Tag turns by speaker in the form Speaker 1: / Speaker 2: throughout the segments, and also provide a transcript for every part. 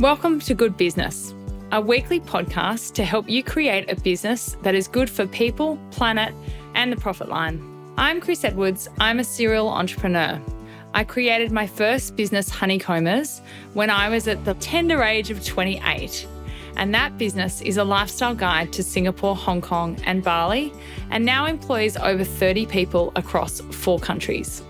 Speaker 1: Welcome to Good Business, a weekly podcast to help you create a business that is good for people, planet, and the profit line. I'm Chris Edwards. I'm a serial entrepreneur. I created my first business, Honeycombers, when I was at the tender age of 28. And that business is a lifestyle guide to Singapore, Hong Kong, and Bali, and now employs over 30 people across four countries.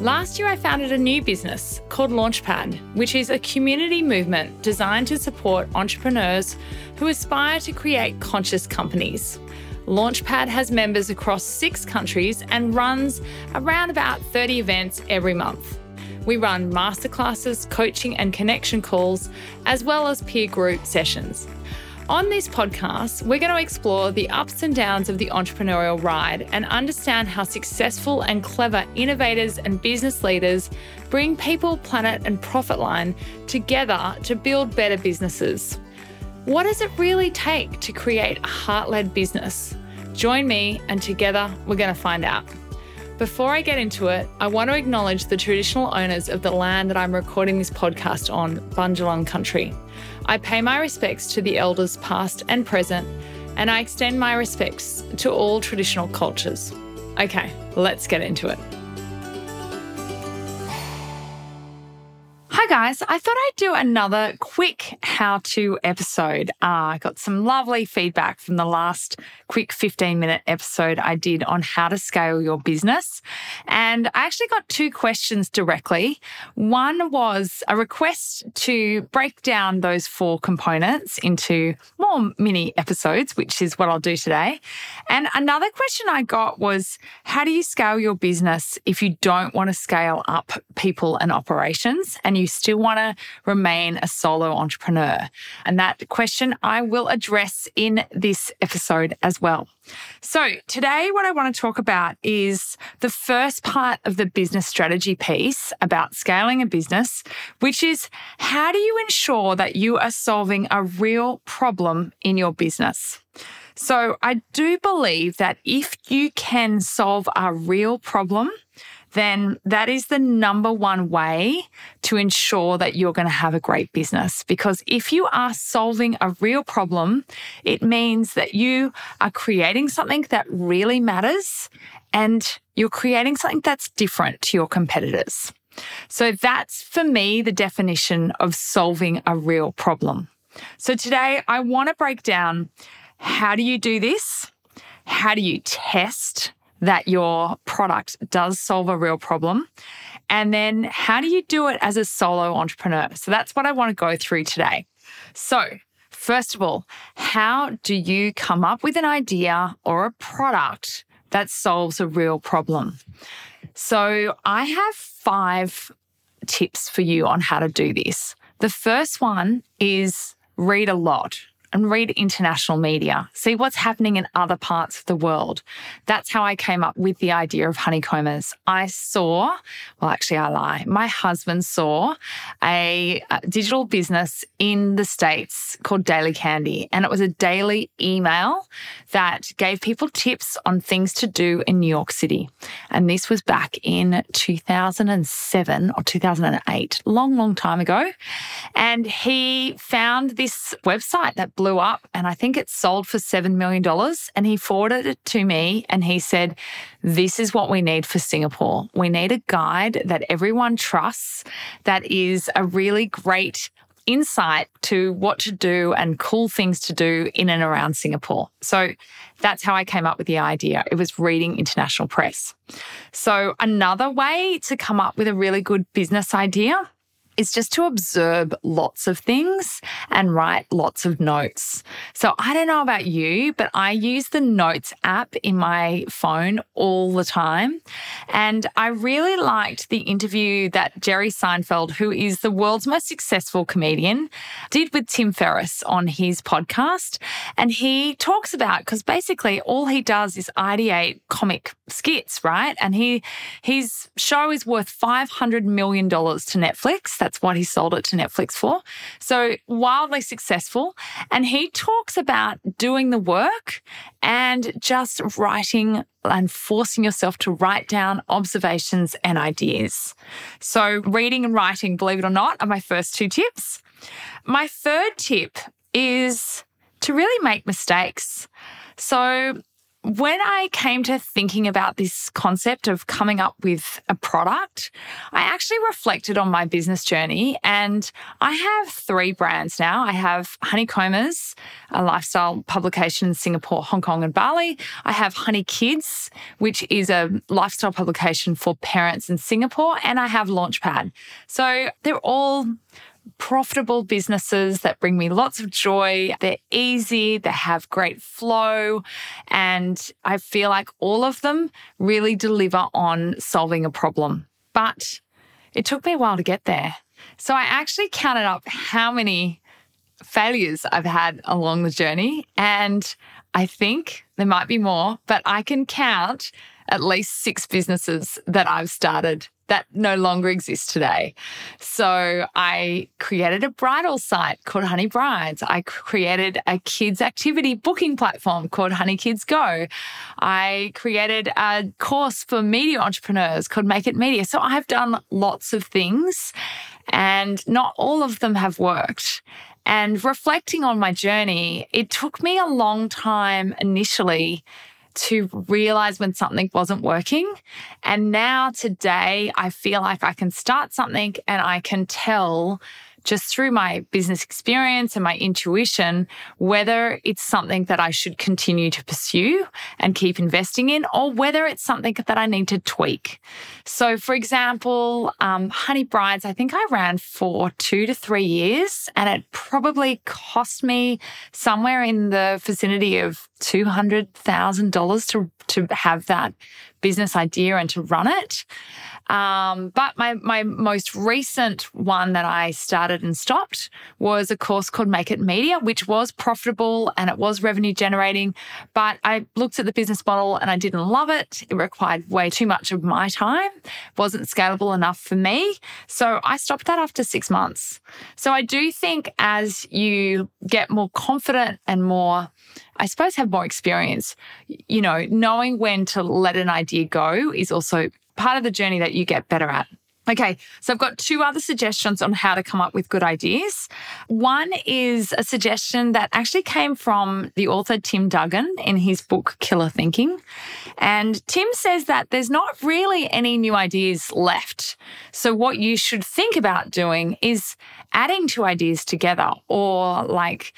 Speaker 1: Last year, I founded a new business called Launchpad, which is a community movement designed to support entrepreneurs who aspire to create conscious companies. Launchpad has members across six countries and runs around about 30 events every month. We run masterclasses, coaching, and connection calls, as well as peer group sessions. On this podcast, we're going to explore the ups and downs of the entrepreneurial ride and understand how successful and clever innovators and business leaders bring people, planet, and profit line together to build better businesses. What does it really take to create a heart led business? Join me, and together we're going to find out. Before I get into it, I want to acknowledge the traditional owners of the land that I'm recording this podcast on, Bundjalung country. I pay my respects to the elders past and present, and I extend my respects to all traditional cultures. Okay, let's get into it. Hi, guys. I thought I'd do another quick how to episode. Uh, I got some lovely feedback from the last quick 15 minute episode I did on how to scale your business. And I actually got two questions directly. One was a request to break down those four components into more mini episodes, which is what I'll do today. And another question I got was how do you scale your business if you don't want to scale up people and operations and you still want to remain a solo entrepreneur? And that question I will address in this episode as well. So, today, what I want to talk about is the first part of the business strategy piece about scaling a business, which is how do you ensure that you are solving a real problem in your business? So, I do believe that if you can solve a real problem, then that is the number one way to ensure that you're going to have a great business. Because if you are solving a real problem, it means that you are creating something that really matters and you're creating something that's different to your competitors. So that's for me the definition of solving a real problem. So today I want to break down how do you do this? How do you test that your product does solve a real problem? And then how do you do it as a solo entrepreneur? So that's what I want to go through today. So, first of all, how do you come up with an idea or a product that solves a real problem? So, I have five tips for you on how to do this. The first one is read a lot and read international media, see what's happening in other parts of the world. That's how I came up with the idea of honeycombers. I saw, well, actually, I lie. My husband saw a, digital business in the States called Daily Candy, and it was a daily email that gave people tips on things to do in New York City. And this was back in 2007 or 2008, long, long time ago. And he found this website that blew up and I think it sold for $7 million. And he forwarded it to me and he said, This is what we need for Singapore. We need a guide that everyone trusts, that is a really great insight to what to do and cool things to do in and around Singapore. So that's how I came up with the idea. It was reading international press. So, another way to come up with a really good business idea is just to observe lots of things and write lots of notes. So I don't know about you, but I use the Notes app in my phone all the time. And I really liked the interview that Jerry Seinfeld, who is the world's most successful comedian, did with Tim Ferriss on his podcast. And he talks about, because basically all he does is ideate comic skits, right? And he his show is worth $500 million to Netflix. That's that's what he sold it to Netflix for. So wildly successful. And he talks about doing the work and just writing and forcing yourself to write down observations and ideas. So reading and writing, believe it or not, are my first two tips. My third tip is to really make mistakes. So, when I came to thinking about this concept of coming up with a product, I actually reflected on my business journey and I have three brands now. I have Honeycombers, a lifestyle publication in Singapore, Hong Kong, and Bali. I have Honey Kids, which is a lifestyle publication for parents in Singapore. And I have Launchpad. So they're all profitable businesses that bring me lots of joy. They're easy, they have great flow, and I feel like all of them really deliver on solving a problem. But it took me a while to get there. So I actually counted up how many failures I've had along the journey. And I think there might be more, but I can count at least six businesses that I've started that no longer exists today. So I created a bridal site called Honey Brides. I created a kids activity booking platform called Honey Kids Go. I created a course for media entrepreneurs called Make It Media. So I've done lots of things and not all of them have worked. And reflecting on my journey, it took me a long time initially to realize when something wasn't working. And now, today, I feel like I can start something and I can tell just through my business experience and my intuition whether it's something that I should continue to pursue and keep investing in, or whether it's something that I need to tweak. So, for example, um, Honey Brides, I think I ran for two to three years, and it probably cost me somewhere in the vicinity of $200,000 to, to have that business idea and to run it. Um, but my my most recent one that I started and stopped was a course called Make It Media, which was profitable and it was revenue generating. But I looked at the business model and I didn't love it. It required way too much of my time, wasn't scalable enough for me. So I stopped that after six months. So I do think as you get more confident and more I suppose, have more experience. You know, knowing when to let an idea go is also part of the journey that you get better at. Okay, so I've got two other suggestions on how to come up with good ideas. One is a suggestion that actually came from the author Tim Duggan in his book Killer Thinking. And Tim says that there's not really any new ideas left. So, what you should think about doing is adding two ideas together or like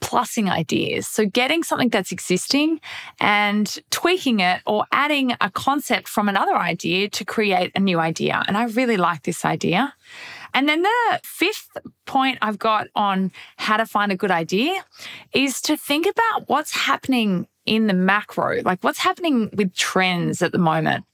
Speaker 1: plussing ideas. So, getting something that's existing and tweaking it or adding a concept from another idea to create a new idea. And I really like this idea. And then the fifth point I've got on how to find a good idea is to think about what's happening in the macro, like what's happening with trends at the moment.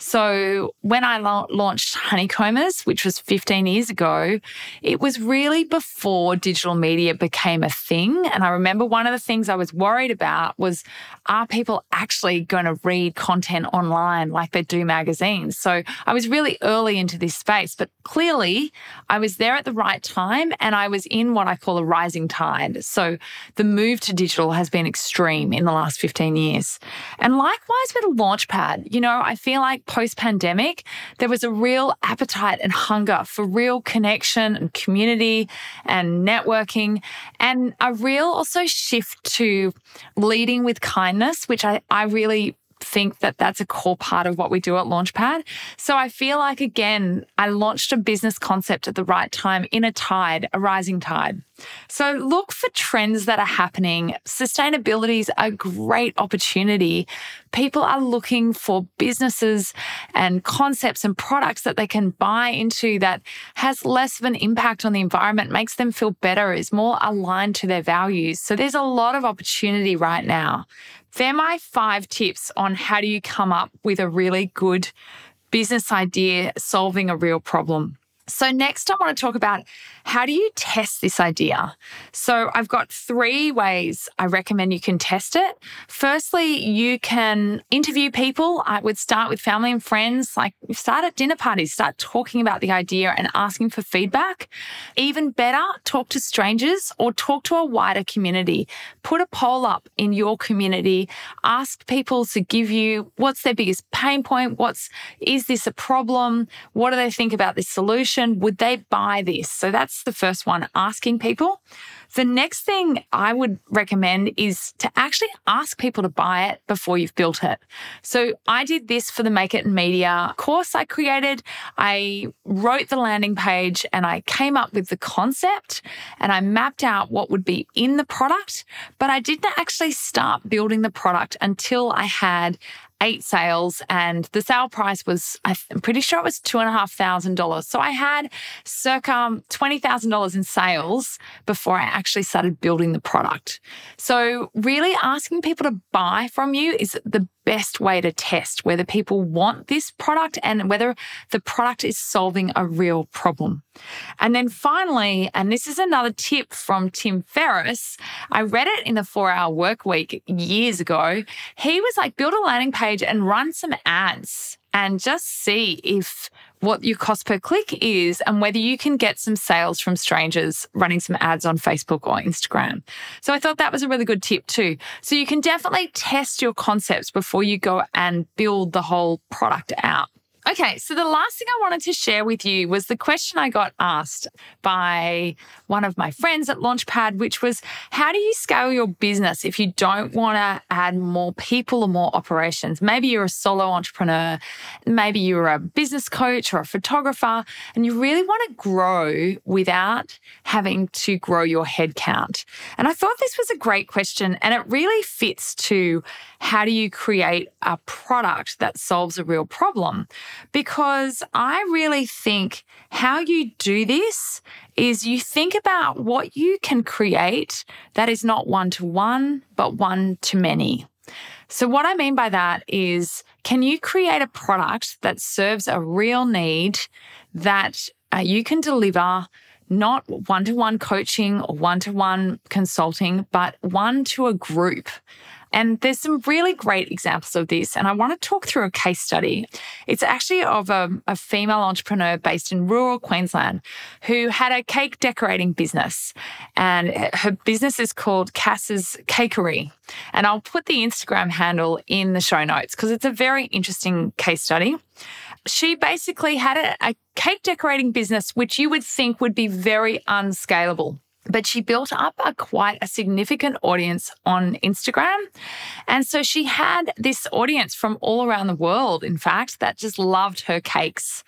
Speaker 1: So when I la- launched Honeycombers, which was 15 years ago, it was really before digital media became a thing. And I remember one of the things I was worried about was are people actually going to read content online like they do magazines? So I was really early into this space, but clearly I was there at the right time and I was in what I call a rising tide. So the move to digital has been extreme in the last 15 years. And likewise with Launchpad, you know, I feel like post pandemic, there was a real appetite and hunger for real connection and community and networking, and a real also shift to leading with kindness, which I, I really think that that's a core part of what we do at Launchpad. So I feel like, again, I launched a business concept at the right time in a tide, a rising tide. So look for trends that are happening. Sustainability is a great opportunity. People are looking for businesses and concepts and products that they can buy into that has less of an impact on the environment, makes them feel better, is more aligned to their values. So there's a lot of opportunity right now. They're my five tips on how do you come up with a really good business idea solving a real problem. So, next, I want to talk about how do you test this idea? So, I've got three ways I recommend you can test it. Firstly, you can interview people. I would start with family and friends, like start at dinner parties, start talking about the idea and asking for feedback. Even better, talk to strangers or talk to a wider community. Put a poll up in your community. Ask people to give you what's their biggest pain point? What's, is this a problem? What do they think about this solution? Solution? Would they buy this? So that's the first one, asking people. The next thing I would recommend is to actually ask people to buy it before you've built it. So I did this for the Make It in Media course I created. I wrote the landing page and I came up with the concept and I mapped out what would be in the product, but I didn't actually start building the product until I had eight sales and the sale price was, I'm pretty sure it was $2,500. So I had circa $20,000 in sales before I actually started building the product. So really asking people to buy from you is the best way to test whether people want this product and whether the product is solving a real problem. And then finally, and this is another tip from Tim Ferriss, I read it in the four hour work week years ago. He was like, build a landing page and run some ads and just see if what your cost per click is and whether you can get some sales from strangers running some ads on Facebook or Instagram. So I thought that was a really good tip too. So you can definitely test your concepts before you go and build the whole product out. Okay, so the last thing I wanted to share with you was the question I got asked by one of my friends at Launchpad, which was how do you scale your business if you don't want to add more people or more operations? Maybe you're a solo entrepreneur, maybe you're a business coach or a photographer, and you really want to grow without having to grow your headcount. And I thought this was a great question, and it really fits to how do you create a product that solves a real problem? Because I really think how you do this is you think about what you can create that is not one to one, but one to many. So, what I mean by that is, can you create a product that serves a real need that uh, you can deliver? Not one to one coaching or one to one consulting, but one to a group. And there's some really great examples of this. And I want to talk through a case study. It's actually of a, a female entrepreneur based in rural Queensland who had a cake decorating business. And her business is called Cass's Cakery. And I'll put the Instagram handle in the show notes because it's a very interesting case study she basically had a, a, cake decorating business, which you would think would be very unscalable but she built up a quite a significant audience on Instagram. And so she had this audience from all around the world, in fact, that just loved her cakes.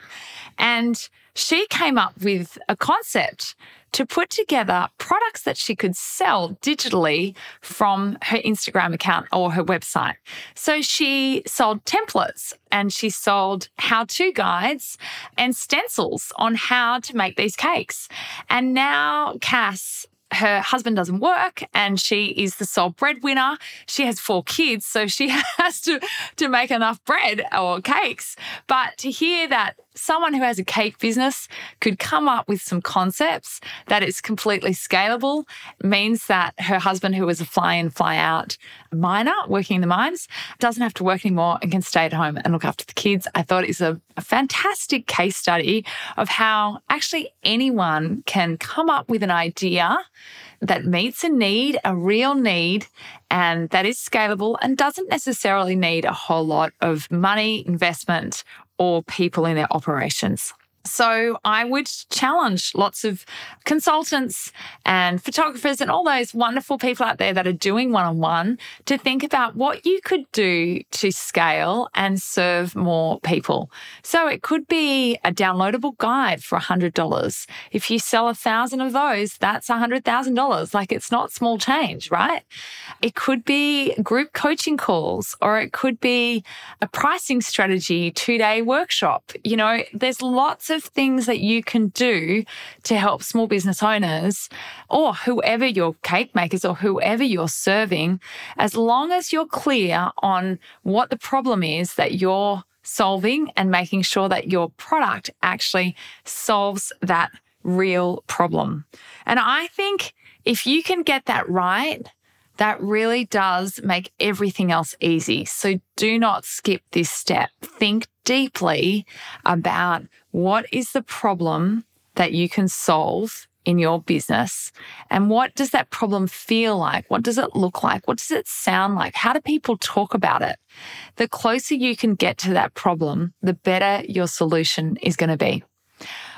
Speaker 1: And she came up with a concept to put together products that she could sell digitally from her Instagram account or her website. So she sold templates and she sold how to guides and stencils on how to make these cakes. And now Cass her husband doesn't work and she is the sole breadwinner. She has four kids, so she has to, to make enough bread or cakes. But to hear that someone who has a cake business could come up with some concepts that is completely scalable means that her husband, who was a fly in, fly out miner working in the mines, doesn't have to work anymore and can stay at home and look after the kids. I thought it's a, a fantastic case study of how actually anyone can come up with an idea that meets a need, a real need, and that is scalable and doesn't necessarily need a whole lot of money, investment, or people in their operations. So I would challenge lots of consultants and photographers and all those wonderful people out there that are doing one on one to think about what you could do to scale and serve more people. So it could be a downloadable guide for $100. If you sell a thousand of those, that's $100,000. Like it's not small change, right? It could be group coaching calls or it could be a pricing strategy two day workshop. You know, there's lots of things that you can do to help small business owners or whoever your cake makers or whoever you're serving, as long as you're clear on what the problem is that you're solving and making sure that your product actually solves that real problem. And I think if you can get that right, that really does make everything else easy. So do not skip this step. Think deeply about what is the problem that you can solve in your business and what does that problem feel like? What does it look like? What does it sound like? How do people talk about it? The closer you can get to that problem, the better your solution is going to be.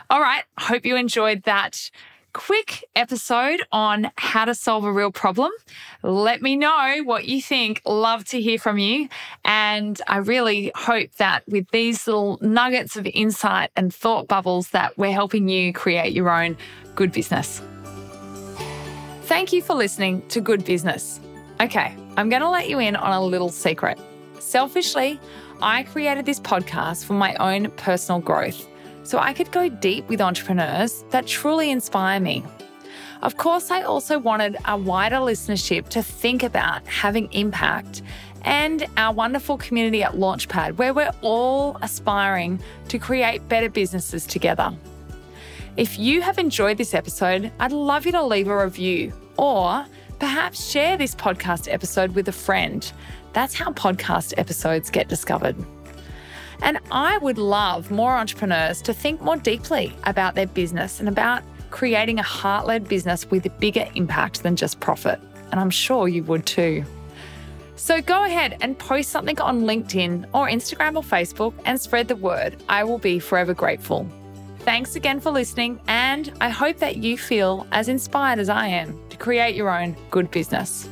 Speaker 1: All right. Hope you enjoyed that quick episode on how to solve a real problem. Let me know what you think. Love to hear from you. And I really hope that with these little nuggets of insight and thought bubbles that we're helping you create your own good business. Thank you for listening to Good Business. Okay, I'm going to let you in on a little secret. Selfishly, I created this podcast for my own personal growth so I could go deep with entrepreneurs that truly inspire me. Of course, I also wanted a wider listenership to think about having impact and our wonderful community at Launchpad, where we're all aspiring to create better businesses together. If you have enjoyed this episode, I'd love you to leave a review or perhaps share this podcast episode with a friend. That's how podcast episodes get discovered. And I would love more entrepreneurs to think more deeply about their business and about creating a heart led business with a bigger impact than just profit. And I'm sure you would too. So go ahead and post something on LinkedIn or Instagram or Facebook and spread the word. I will be forever grateful. Thanks again for listening, and I hope that you feel as inspired as I am to create your own good business.